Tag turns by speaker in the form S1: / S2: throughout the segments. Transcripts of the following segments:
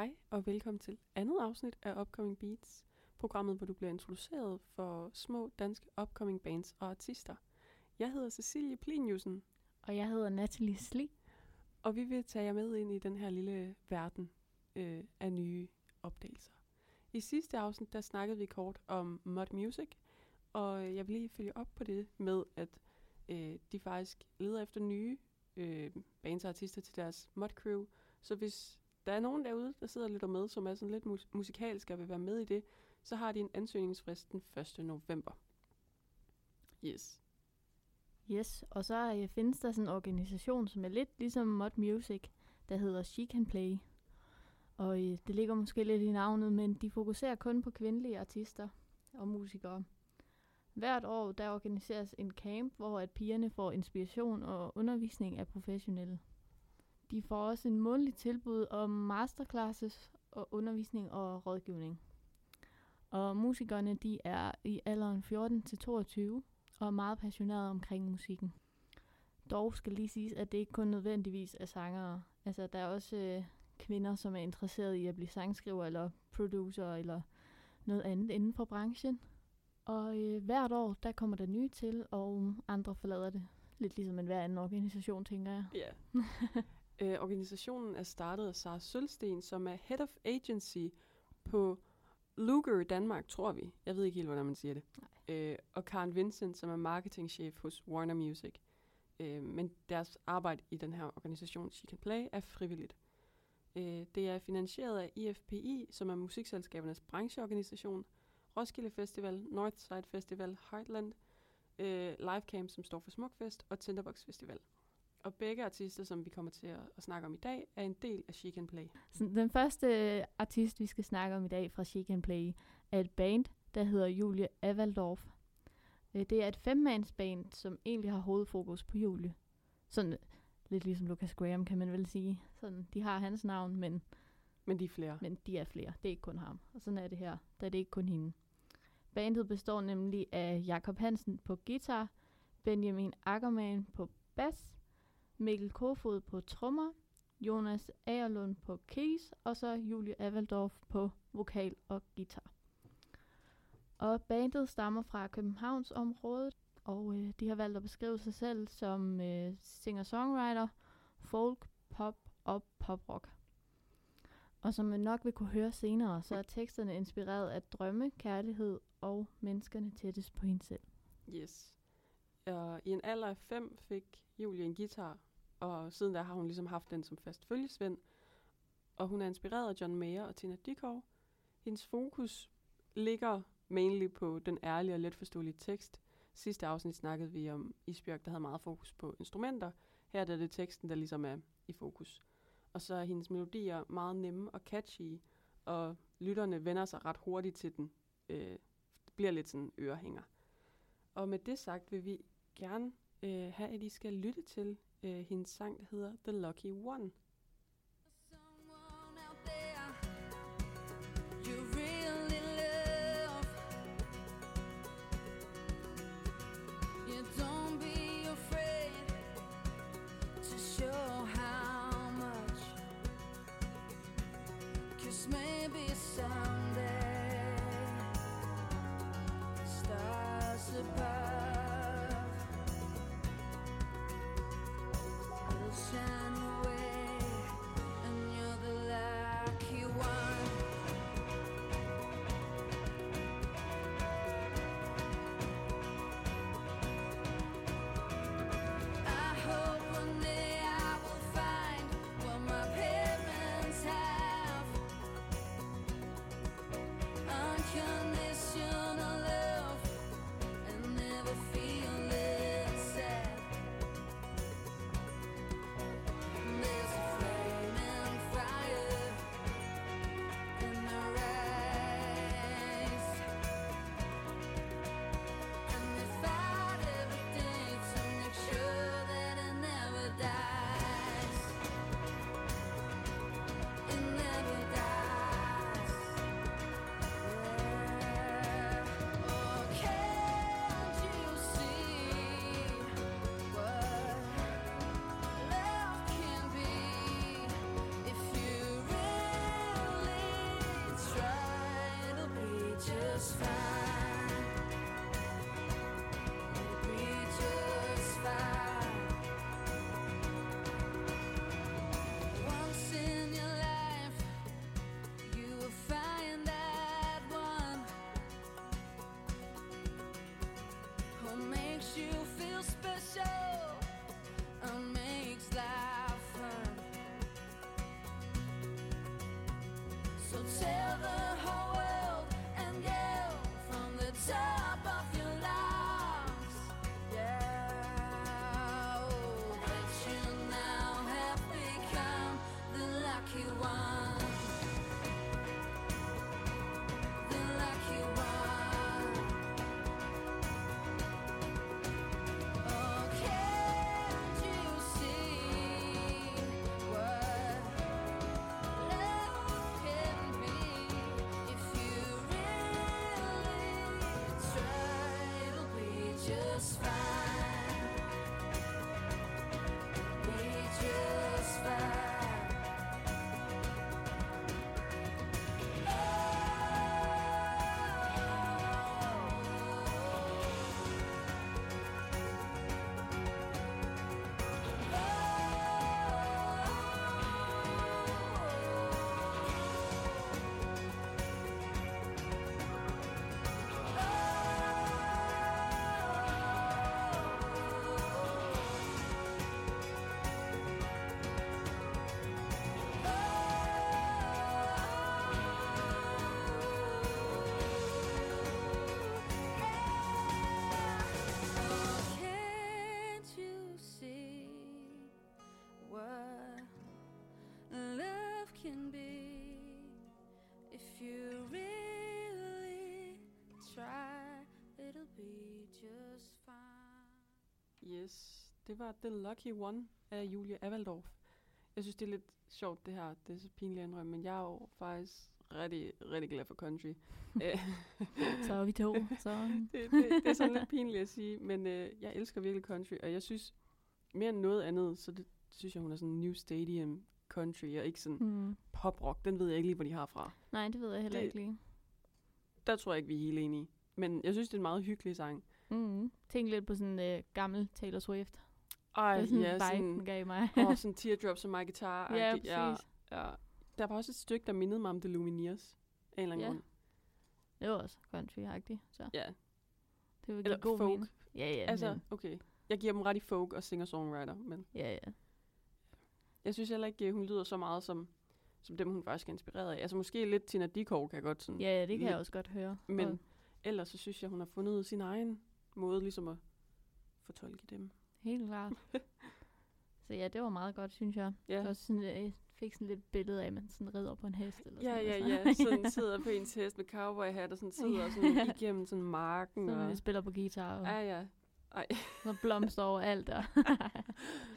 S1: Hej og velkommen til andet afsnit af Upcoming Beats, programmet, hvor du bliver introduceret for små danske upcoming bands og artister. Jeg hedder Cecilie Pliniusen,
S2: Og jeg hedder Natalie Sli.
S1: og vi vil tage jer med ind i den her lille verden øh, af nye opdagelser. I sidste afsnit, der snakkede vi kort om Mud Music, og jeg vil lige følge op på det med, at øh, de faktisk leder efter nye øh, bands og artister til deres Mud Crew. Så hvis der er nogen derude, der sidder lidt og med, som er sådan lidt mus- musikalske og vil være med i det, så har de en ansøgningsfrist den 1. november. Yes.
S2: Yes, og så øh, findes der sådan en organisation, som er lidt ligesom Mod Music, der hedder She Can Play. Og øh, det ligger måske lidt i navnet, men de fokuserer kun på kvindelige artister og musikere. Hvert år der organiseres en camp, hvor at pigerne får inspiration og undervisning af professionelle. De får også en månedlig tilbud om masterclasses og undervisning og rådgivning. Og musikerne de er i alderen 14 til 22 og er meget passionerede omkring musikken. Dog skal lige siges, at det ikke kun nødvendigvis er sangere. Altså, der er også øh, kvinder, som er interesseret i at blive sangskriver eller producer eller noget andet inden for branchen. Og øh, hvert år, der kommer der nye til, og andre forlader det. Lidt ligesom en hver anden organisation, tænker jeg.
S1: Ja. øh, organisationen er startet af Sara Sølsten, som er Head of Agency på Luger Danmark, tror vi. Jeg ved ikke helt, hvordan man siger det. Øh, og Karen Vincent, som er marketingchef hos Warner Music. Øh, men deres arbejde i den her organisation, She Can Play, er frivilligt. Øh, det er finansieret af IFPI, som er musikselskabernes brancheorganisation, Roskilde Festival, Northside Festival, Heartland, øh, Livecamp, som står for Smukfest, og Tinderbox Festival. Og begge artister, som vi kommer til at, at snakke om i dag, er en del af She Can Play.
S2: Så den første øh, artist, vi skal snakke om i dag fra She Can Play, er et band, der hedder Julie Avaldorf. Øh, Det er et femmandsband, som egentlig har hovedfokus på Julie. Sådan lidt ligesom Lucas Graham, kan man vel sige. Sådan, de har hans navn, men,
S1: Men de er flere.
S2: men de er flere. Det er ikke kun ham. Og sådan er det her. Der er det ikke kun hende. Bandet består nemlig af Jakob Hansen på guitar, Benjamin Ackermann på bas, Mikkel Kofod på trommer, Jonas Agerlund på keys, og så Julie Avaldorf på vokal og guitar. Og bandet stammer fra Københavns område, og øh, de har valgt at beskrive sig selv som øh, singer-songwriter, folk, pop og poprock. Og som man nok vil kunne høre senere, så er teksterne inspireret af drømme, kærlighed og menneskerne tættest på hende selv.
S1: Yes. Og i en alder af fem fik Julie en guitar, og siden der har hun ligesom haft den som fast følgesvend. Og hun er inspireret af John Mayer og Tina Dickow. Hendes fokus ligger mainly på den ærlige og letforståelige tekst. Sidste afsnit snakkede vi om Isbjørg, der havde meget fokus på instrumenter. Her er det teksten, der ligesom er i fokus. Og så er hendes melodier meget nemme og catchy, og lytterne vender sig ret hurtigt til den. Øh, det bliver lidt sådan en ørehænger. Og med det sagt vil vi gerne øh, her at I skal lytte til øh, hendes sang, der hedder The Lucky One.
S3: So tell can be if you really try? It'll be just fine.
S1: Yes, det var The Lucky One af Julie Avaldorf. Jeg synes, det er lidt sjovt, det her. Det er så pinligt at men jeg er jo faktisk rigtig, rigtig glad for country. Øh,
S2: Så er vi to. Så
S1: det, det, det er sådan lidt pinligt at sige, men øh, jeg elsker virkelig country, og jeg synes mere end noget andet, så det synes jeg, hun er sådan New Stadium country, og ikke sådan
S2: mm.
S1: pop-rock. Den ved jeg ikke lige, hvor de har fra.
S2: Nej, det ved jeg heller
S1: Det-
S2: ikke lige.
S1: Der tror jeg ikke, vi er helt enige. Men jeg synes, det er en meget hyggelig sang.
S2: Mm. Tænk lidt på sådan en øh, gammel Taylor Swift.
S1: Ej,
S2: det er sådan
S1: ja,
S2: vibe, den
S1: sådan,
S2: gav mig.
S1: og sådan teardrops og my guitar.
S2: ja, præcis.
S1: ja, ja. Der var også et stykke, der mindede mig om The Lumineers. Af en eller anden
S2: Ja.
S1: grund.
S2: Det var også country-agtigt, så
S1: Ja,
S2: det give god
S1: folk.
S2: mening. Ja, ja,
S1: altså,
S2: men,
S1: okay. Jeg giver dem ret i folk og singer-songwriter, men
S2: ja, ja.
S1: Jeg synes heller ikke, hun lyder så meget som, som dem, hun faktisk er inspireret af. Altså måske lidt Tina Dickow kan jeg godt sådan.
S2: Ja, ja, det kan
S1: lidt-
S2: jeg også godt høre.
S1: Men
S2: Og
S1: ellers så synes jeg, hun har fundet sin egen måde ligesom at fortolke dem.
S2: Helt klart. så ja, det var meget godt, synes jeg.
S1: Ja.
S2: Ja. Også sådan, jeg fik sådan lidt billede af, at man sådan rider på en hest. Eller
S1: Ja,
S2: sådan
S1: ja, ja. Sådan sidder på ens hest med cowboyhat og sådan sidder sådan igennem sådan marken.
S2: Så
S1: Og,
S2: jeg spiller på guitar, og
S1: ja, ja. Ej,
S2: så blomster over alt. Og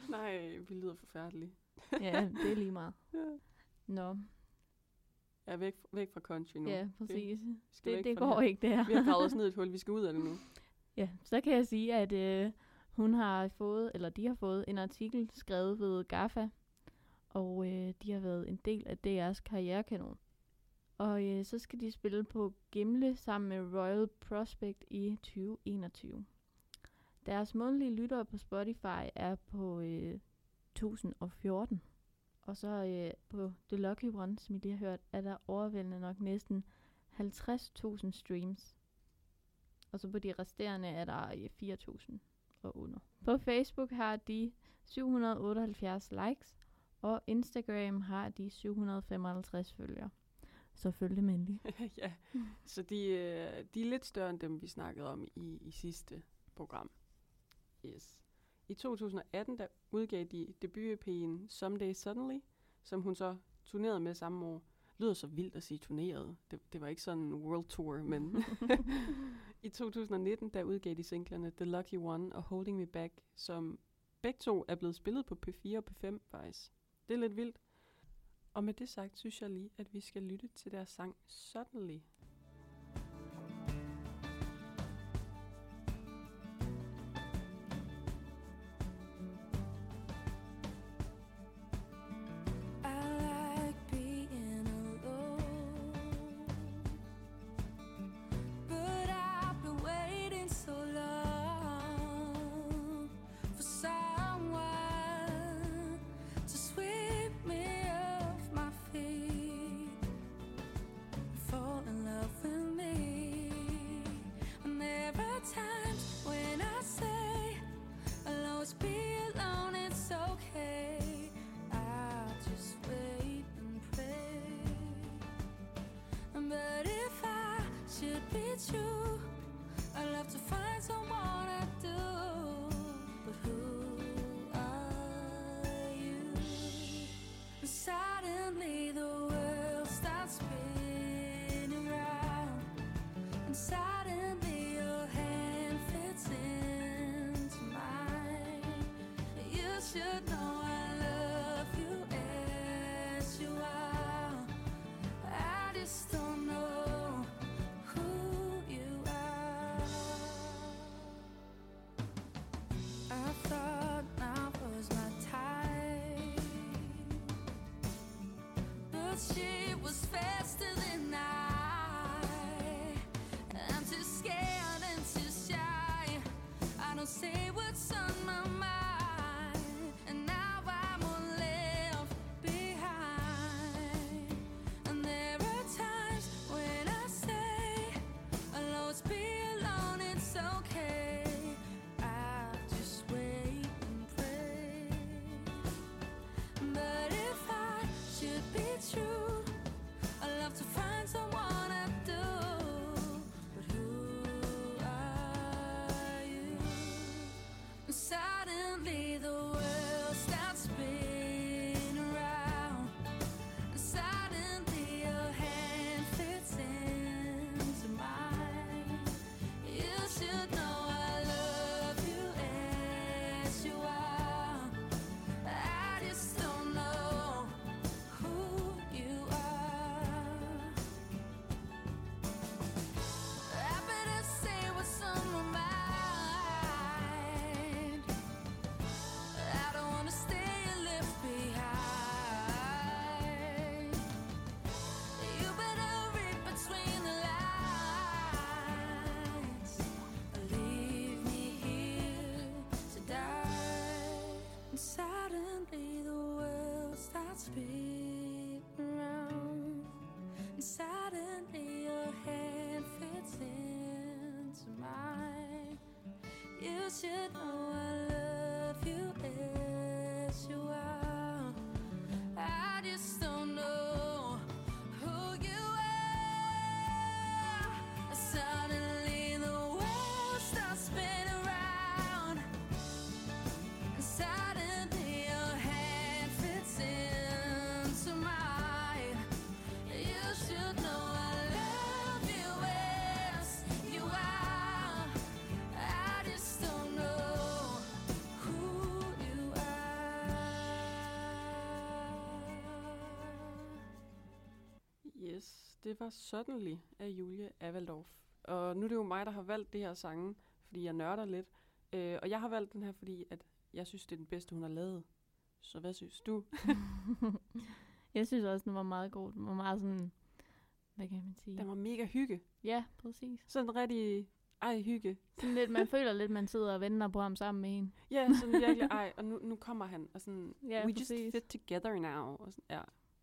S1: nej, vi lyder forfærdeligt.
S2: Ja, det er lige meget.
S1: Ja.
S2: Nå,
S1: Jeg er væk, væk fra country nu.
S2: ja, præcis. Det, det
S1: fra
S2: går
S1: her.
S2: ikke, det her.
S1: Vi har gravet os ned i et hul, vi skal ud af det nu.
S2: Ja, så kan jeg sige, at øh, hun har fået, eller de har fået en artikel skrevet ved GAFA, og øh, de har været en del af DR's karrierekanon. Og øh, så skal de spille på Gimle sammen med Royal Prospect i 2021. Deres månedlige lyttere på Spotify er på øh, 1014. Og så øh, på The Lucky One, som I lige har hørt, er der overvældende nok næsten 50.000 streams. Og så på de resterende er der øh, 4.000 og under. På Facebook har de 778 likes, og Instagram har de 755 følgere. Så følg dem endelig.
S1: ja, så de, øh, de er lidt større end dem, vi snakkede om i, i sidste program. Yes. I 2018, der udgav de debut-EP'en Someday Suddenly, som hun så turnerede med samme år. Lyder så vildt at sige turneret. Det, det var ikke sådan en world tour, men i 2019, der udgav de singlerne The Lucky One og Holding Me Back, som begge to er blevet spillet på P4 og P5 faktisk. Det er lidt vildt. Og med det sagt, synes jeg lige, at vi skal lytte til deres sang Suddenly.
S3: Should world
S1: det var Suddenly af Julie Avaldorf. Og nu er det jo mig, der har valgt det her sange, fordi jeg nørder lidt. Øh, og jeg har valgt den her, fordi at jeg synes, det er den bedste, hun har lavet. Så hvad synes du?
S2: Jeg synes også, den var meget god. Den var meget sådan, hvad kan man sige?
S1: Den var mega hygge.
S2: Ja, præcis.
S1: Sådan rigtig, ej, hygge.
S2: Sådan lidt, man føler lidt, man sidder og venter på ham sammen med en.
S1: Ja, sådan virkelig, ej, og nu, nu kommer han, og sådan,
S2: Ja,
S1: we
S2: præcis.
S1: just fit together now. Og sådan, ja,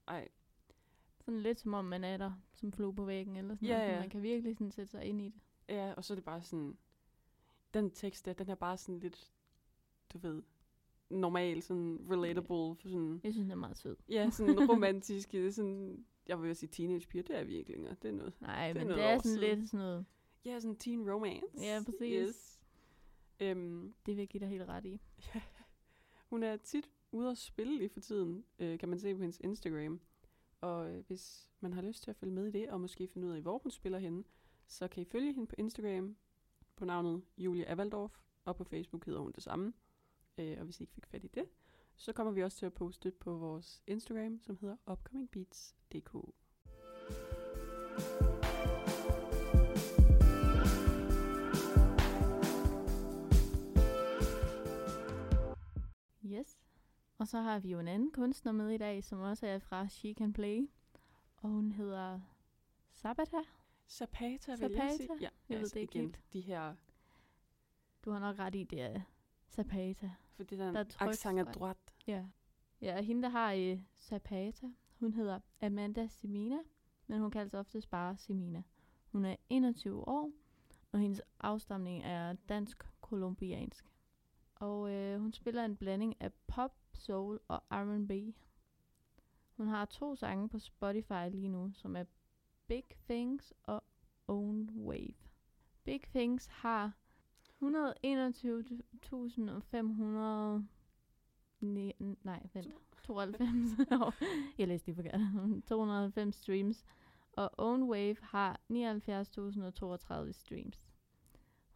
S1: ej,
S2: Sådan lidt som om, man er der som flue på væggen. Eller sådan
S1: Ja,
S2: noget.
S1: Ja.
S2: Man kan virkelig sådan sætte sig ind i det.
S1: ja, og så er det bare sådan, den tekst der, den er bare sådan lidt, du ved, normal, sådan relatable, for sådan,
S2: Jeg synes, den er meget sød.
S1: ja, sådan romantisk, det er sådan, jeg vil sige teenagepiger, det er vi ikke længere, det er noget.
S2: Nej,
S1: Det er
S2: men
S1: noget
S2: det er sådan
S1: siden.
S2: lidt sådan noget,
S1: Ja, sådan teen romance.
S2: Ja, præcis.
S1: Yes. Øhm,
S2: det vil jeg give dig helt ret i.
S1: Hun er tit ude at spille lige for tiden, øh, kan man se på hendes Instagram. Og øh, hvis man har lyst til at følge med i det, og måske finde ud af, hvor hun spiller henne, så kan I følge hende på Instagram på navnet Julia Avaldorf, og på Facebook hedder hun det samme. Øh, og hvis I ikke fik fat i det, så kommer vi også til at poste på vores Instagram, som hedder upcomingbeats.dk.
S2: Yes. Og så har vi jo en anden kunstner med i dag, som også er fra She Can Play. Og hun hedder Sabata.
S1: Zapata, vil jeg sige.
S2: Zapata?
S1: Ja,
S2: Jeg ved
S1: altså
S2: det ikke
S1: igen,
S2: helt.
S1: de her,
S2: Du har nok ret i, det er Zapata.
S1: for det der,
S2: Der er
S1: der accent
S2: trykstreg.
S1: droit.
S2: Ja. Ja, og hende, der har øh, Zapata, hun hedder Amanda Semina, men hun kaldes oftest bare Semina. Hun er 21 år, og hendes afstamning er dansk-kolumbiansk. Og øh, hun spiller en blanding af pop, soul og R&B. Hun har to sange på Spotify lige nu, som er Big Things og Own Wave. Big Things har 121.500... ni- Nej, vent. 92. Åh, Jeg læste det forkert. 290 streams. Og Own Wave har 79.032 streams.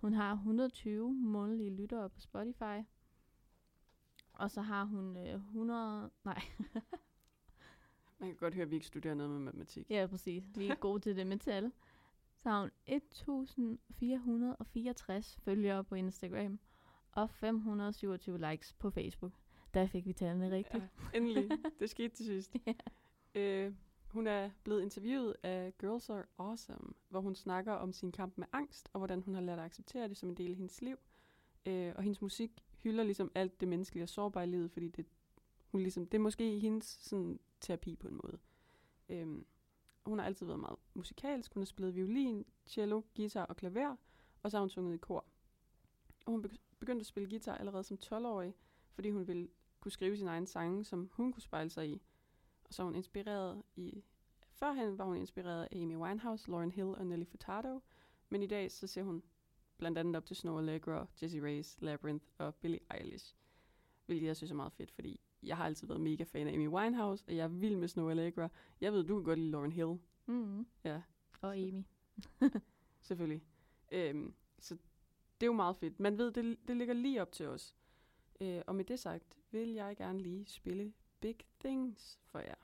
S2: Hun har 120 månedlige lyttere på Spotify. Og så har hun øh, 100... Nej,
S1: Man kan godt høre, at vi ikke studerer noget med matematik.
S2: ja præcis. Vi er gode til det med tal. Så har hun 1464 følgere på Instagram. Og 527 likes på Facebook. Der fik vi tallene rigtigt.
S1: Ja, endelig. Det skete til sidst.
S2: Ja.
S1: Øh, hun er blevet interviewet af Girls Are Awesome, hvor hun snakker om sin kamp med angst, og hvordan hun har lært at acceptere det som en del af hendes liv. Øh, og hendes musik hylder ligesom alt det menneskelige og sårbare i livet, fordi det, hun ligesom, det er måske hendes sådan, terapi på en måde. Øhm, hun har altid været meget musikalsk. Hun har spillet violin, cello, guitar og klaver, og så har hun sunget i kor. Og hun begyndte at spille guitar allerede som 12-årig, fordi hun ville kunne skrive sin egen sange, som hun kunne spejle sig i. Og så er hun inspireret i... Førhen var hun inspireret af Amy Winehouse, Lauren Hill og Nelly Furtado. Men i dag så ser hun blandt andet op til Snow Allegra, Jessie Reyes, Labyrinth og Billie Eilish. Hvilket jeg synes er meget fedt, fordi jeg har altid været mega fan af Amy Winehouse, og jeg er vild med Snow Allegra. Jeg ved, du kan godt lide Lauren Hill.
S2: Mm.
S1: Ja,
S2: Og Amy.
S1: selvfølgelig. Øhm, så det er jo meget fedt. Man ved, det, det ligger lige op til os. Øh, og med det sagt, vil jeg gerne lige spille Big Things for jer.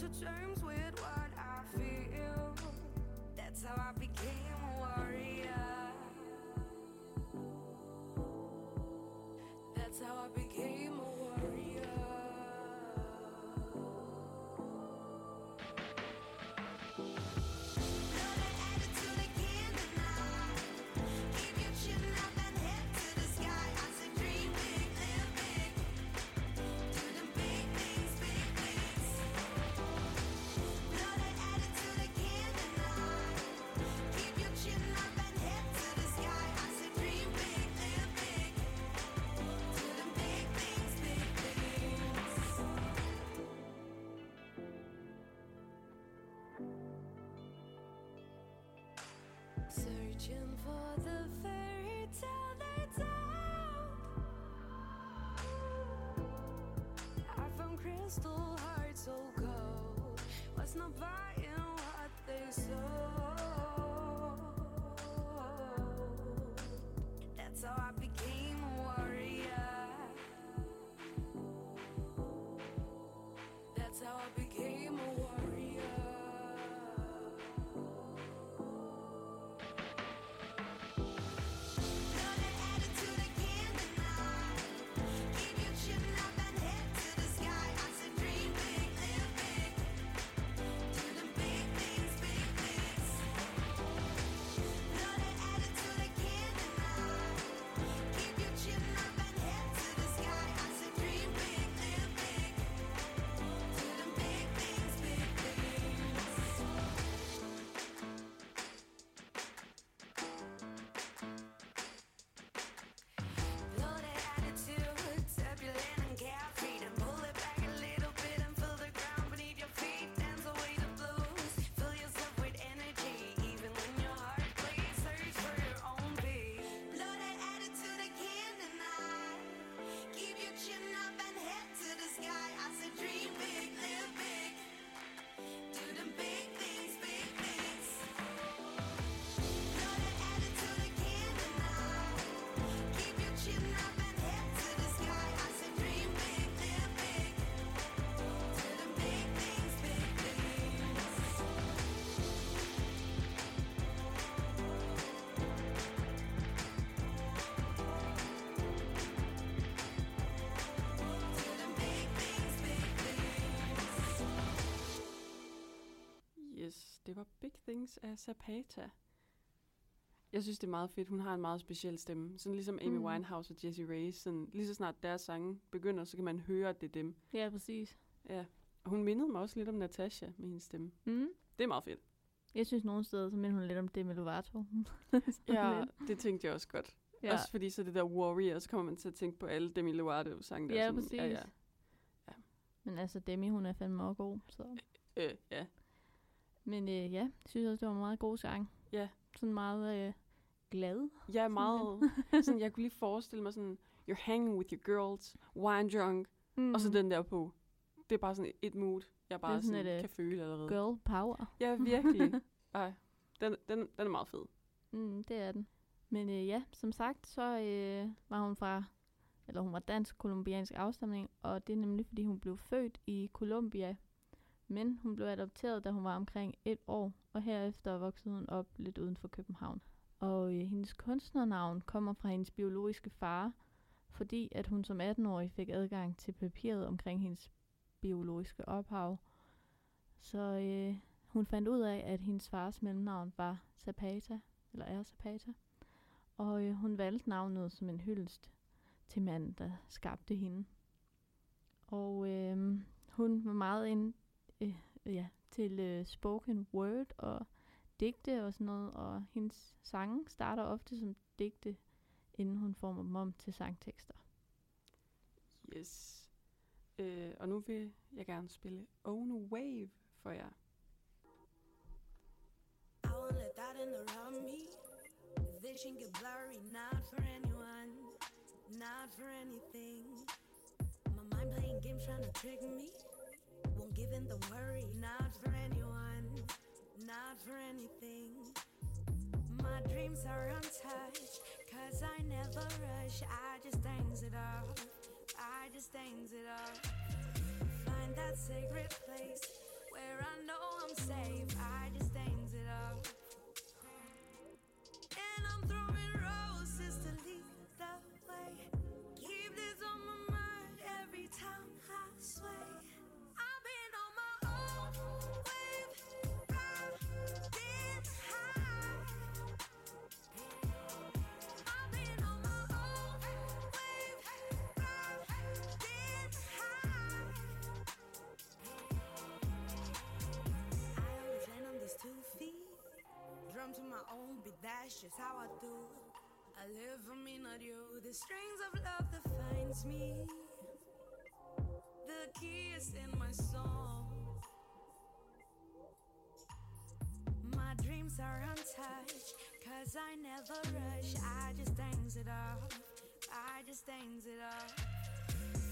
S4: To terms with what I feel. That's how I crystal hearts so cold. Was not
S1: Var Big Things af Zapata. Jeg synes, det er meget fedt. Hun har en meget speciel stemme. Sådan ligesom Amy
S2: Mm.
S1: Winehouse og Jessie Reyes. Sådan, lige så snart deres sange begynder, så kan man høre, at det er dem.
S2: Ja, præcis.
S1: Ja. Og hun mindede mig også lidt om Natasha med hendes stemme.
S2: Mm.
S1: Det er meget fedt.
S2: Jeg synes nogle steder, så minder hun lidt om Demi Lovato.
S1: Ja, det tænkte jeg også godt. Ja.
S2: ja.
S1: Også fordi så det der Warrior, så kommer man til at tænke på alle Demi Lovato-sange. der.
S2: Ja,
S1: sådan,
S2: præcis.
S1: Ja, ja.
S2: Men altså, Demi, hun er fandme også god. Så.
S1: Øh, ja.
S2: Men øh, ja, jeg synes også, det var en meget god sang.
S1: Ja.
S2: Sådan meget øh, glad.
S1: Jeg er meget... sådan, jeg kunne lige forestille mig sådan, you're hanging with your girls, wine drunk,
S2: Mm.
S1: og så den der på. Det er bare sådan et mood, jeg bare
S2: sådan
S1: sådan
S2: et, øh,
S1: kan føle allerede.
S2: Girl power.
S1: Ja, virkelig. Ej, den, den, den er meget fed.
S2: Mm, det er den. Men øh, ja, som sagt, så øh, var hun fra, eller hun var dansk-kolumbiansk afstamning, og det er nemlig, fordi hun blev født i Colombia. Men hun blev adopteret, da hun var omkring et år, og herefter voksede hun op lidt uden for København. Og øh, hendes kunstnernavn kommer fra hendes biologiske far, fordi at hun som 18-årig fik adgang til papiret omkring hendes biologiske ophav. Så øh, hun fandt ud af, at hendes fars mellemnavn var Zapata, eller er Zapata. Og øh, hun valgte navnet som en hyldest til manden, der skabte hende. Og øh, hun var meget ind øh, ja, til øh, spoken word og digte og sådan noget, og hendes sange starter ofte som digte, inden hun former dem om til sangtekster.
S1: Yes. Øh, og nu vil jeg gerne spille Own Wave for jer.
S4: I won't let that interrupt me. Vision get blurry, not for anyone, not for anything. My mind playing games trying to trick me. Won't give in, don't worry, not for anyone, not for anything. My dreams are untouched, cause I never rush. I just dance it off, I just dance it off. Find that sacred place where I know I'm safe. I just dance it off. Drum to my own beat, that's just how I do. I live for me, not you. The strings of love defines me. The key is in my song. My dreams are untouched, cause I never rush. I just dance it off. I just dance it off.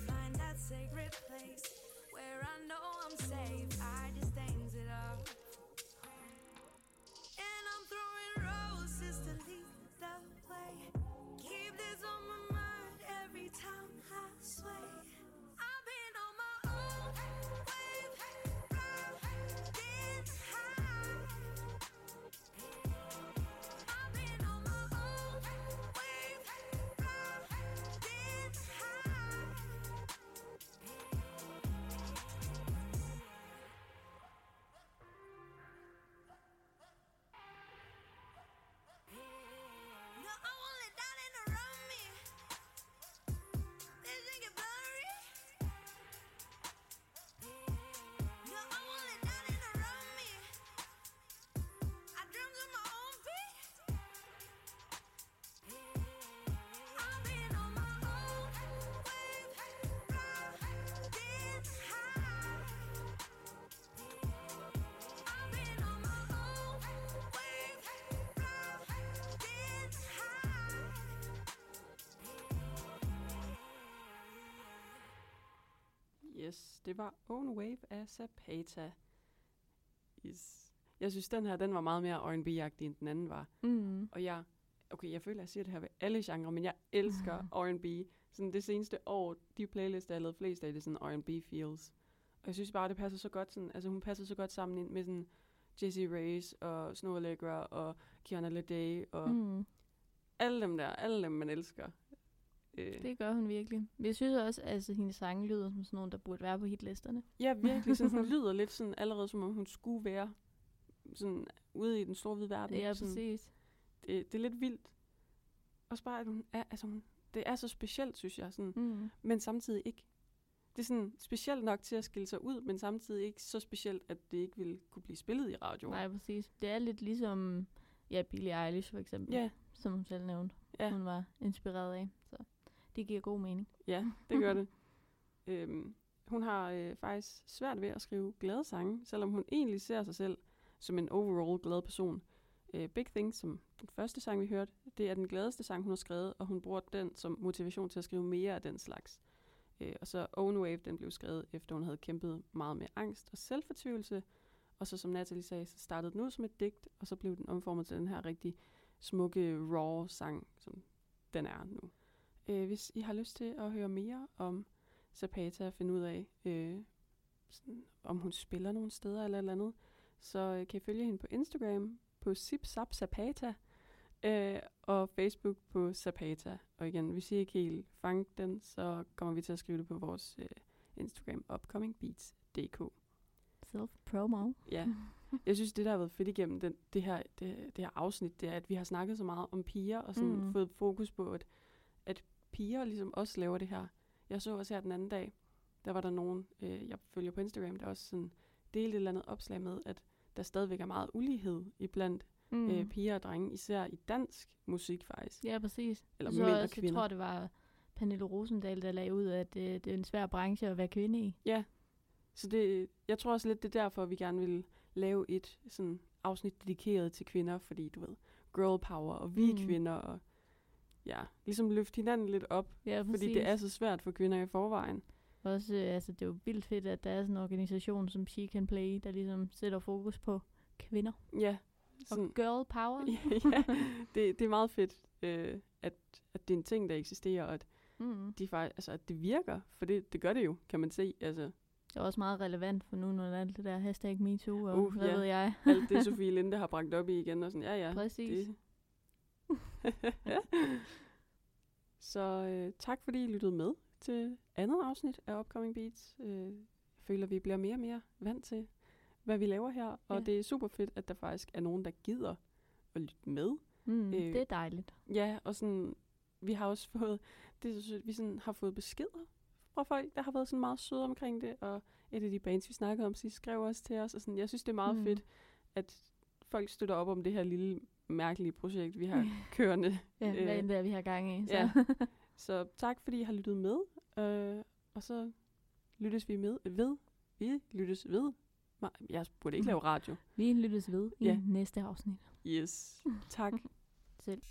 S4: Find that sacred place where I know I'm safe. I just dance it off. Sway.
S1: Yes, det var Own Wave af Zapata. Yes. Jeg synes, den her, den var meget mere R&B-agtig, end den anden var.
S2: Mm.
S1: Og jeg, okay, jeg føler, jeg siger det her ved alle genrer, men jeg elsker R&B. Sådan det seneste år, de playlister, jeg lavet flest af, det er sådan R&B feels. Og jeg synes bare, det passer så godt sådan, altså hun passer så godt sammen ind med sådan Jessie Reyes og Snow Allegra og Kiana Lede og. Mm. alle dem der, alle dem, man elsker. Øh,
S2: Det gør hun virkelig. Men jeg synes også, at altså, hendes sange lyder som sådan nogle, der burde være på hitlisterne.
S1: Ja, virkelig. Sådan, hun lyder lidt sådan, allerede som om hun skulle være sådan ude i den store hvide verden.
S2: Ja,
S1: sådan,
S2: præcis.
S1: det, det er lidt vildt. Også bare, at hun er, altså hun, det er så specielt, synes jeg, sådan,
S2: Mm.
S1: men samtidig ikke. Det er sådan specielt nok til at skille sig ud, men samtidig ikke så specielt, at det ikke ville kunne blive spillet i radio.
S2: Nej, præcis. Det er lidt ligesom ja, Billie Eilish for eksempel,
S1: Ja,
S2: som hun selv nævnte,
S1: ja,
S2: hun var inspireret af. Så det giver god mening.
S1: ja, det gør det. øhm, hun har øh, faktisk svært ved at skrive glade sange, selvom hun egentlig ser sig selv som en overall glad person. Øh, Big Things, som den første sang, vi hørte, det er den gladeste sang, hun har skrevet, og hun bruger den som motivation til at skrive mere af den slags. Øh, og så Own Wave, den blev skrevet, efter hun havde kæmpet meget med angst og selvfortvivlelse. Og så som Natalie sagde, så startede den ud som et digt, og så blev den omformet til den her rigtig smukke, raw sang, som den er nu. Øh, hvis I har lyst til at høre mere om Zapata og finde ud af, øh, sådan, om hun spiller nogle steder eller eller andet, så øh, kan I følge hende på Instagram på Zap Zapata, øh, og Facebook på Zapata. Og igen, hvis I ikke helt fanget den, så kommer vi til at skrive det på vores øh, Instagram, upcomingbeats.dk.
S2: Self-promo.
S1: Ja, jeg synes, det der har været fedt igennem den, det, her, det, det her afsnit, det er, at vi har snakket så meget om piger, og sådan
S2: Mm.
S1: fået fokus på, at piger ligesom også laver det her. Jeg så også her den anden dag, der var der nogen, øh, jeg følger på Instagram, der også sådan delte et eller andet opslag med, at der stadigvæk er meget ulighed iblandt
S2: Mm.
S1: øh, piger og drenge, især i dansk musik faktisk.
S2: Ja, præcis.
S1: Eller
S2: så
S1: mænd og
S2: også, Jeg
S1: kvinder.
S2: tror, det var Pernille Rosendal, der lagde ud, at øh, det er en svær branche at være kvinde i.
S1: Ja, så det, jeg tror også lidt, det er derfor, vi gerne vil lave et sådan afsnit dedikeret til kvinder, fordi du ved, girl power, og vi
S2: Mm.
S1: kvinder, og ja, ligesom løfte hinanden lidt op,
S2: Ja,
S1: fordi det er så svært for kvinder i forvejen.
S2: Også, øh, altså, det er jo vildt fedt, at der er sådan en organisation som She Can Play, der ligesom sætter fokus på kvinder.
S1: Ja,
S2: Og girl power.
S1: ja det, det er meget fedt, øh, at, at det er en ting, der eksisterer, og at,
S2: Mm.
S1: de faktisk, altså, at det virker, for det, det gør det jo, kan man se. Altså,
S2: Det er også meget relevant for nu, når der er alt det der hashtag MeToo, og
S1: Uh,
S2: hvad
S1: ja.
S2: ved jeg.
S1: alt det, Sofie Linde har bragt op i igen, og sådan, ja ja,
S2: Præcis.
S1: Det. Så øh, tak fordi I lyttede med til andet afsnit af Upcoming Beats. Øh, jeg føler, vi bliver mere og mere vant til, hvad vi laver her. Og
S2: Ja.
S1: det er super fedt, at der faktisk er nogen, der gider at lytte med.
S2: Mm,
S1: Øh,
S2: det er dejligt.
S1: Ja, og sådan, vi har også fået, det vi sådan har fået beskeder fra folk, der har været sådan meget søde omkring det, og et af de bands, vi snakkede om sidst, skrev også til os, og sådan, jeg synes, det er meget mm. fedt, at folk støtter op om det her lille, mærkelige projekt, vi har kørende.
S2: Ja, hvad
S1: øh,
S2: end det er, vi har gang i. Så.
S1: ja. Så tak, fordi I har lyttet med, øh, og så lyttes vi med ved. Vi lyttes ved. Nej, Jeg burde ikke lave radio.
S2: vi lyttes ved i
S1: Ja.
S2: næste afsnit.
S1: Yes. Tak.
S2: Selv.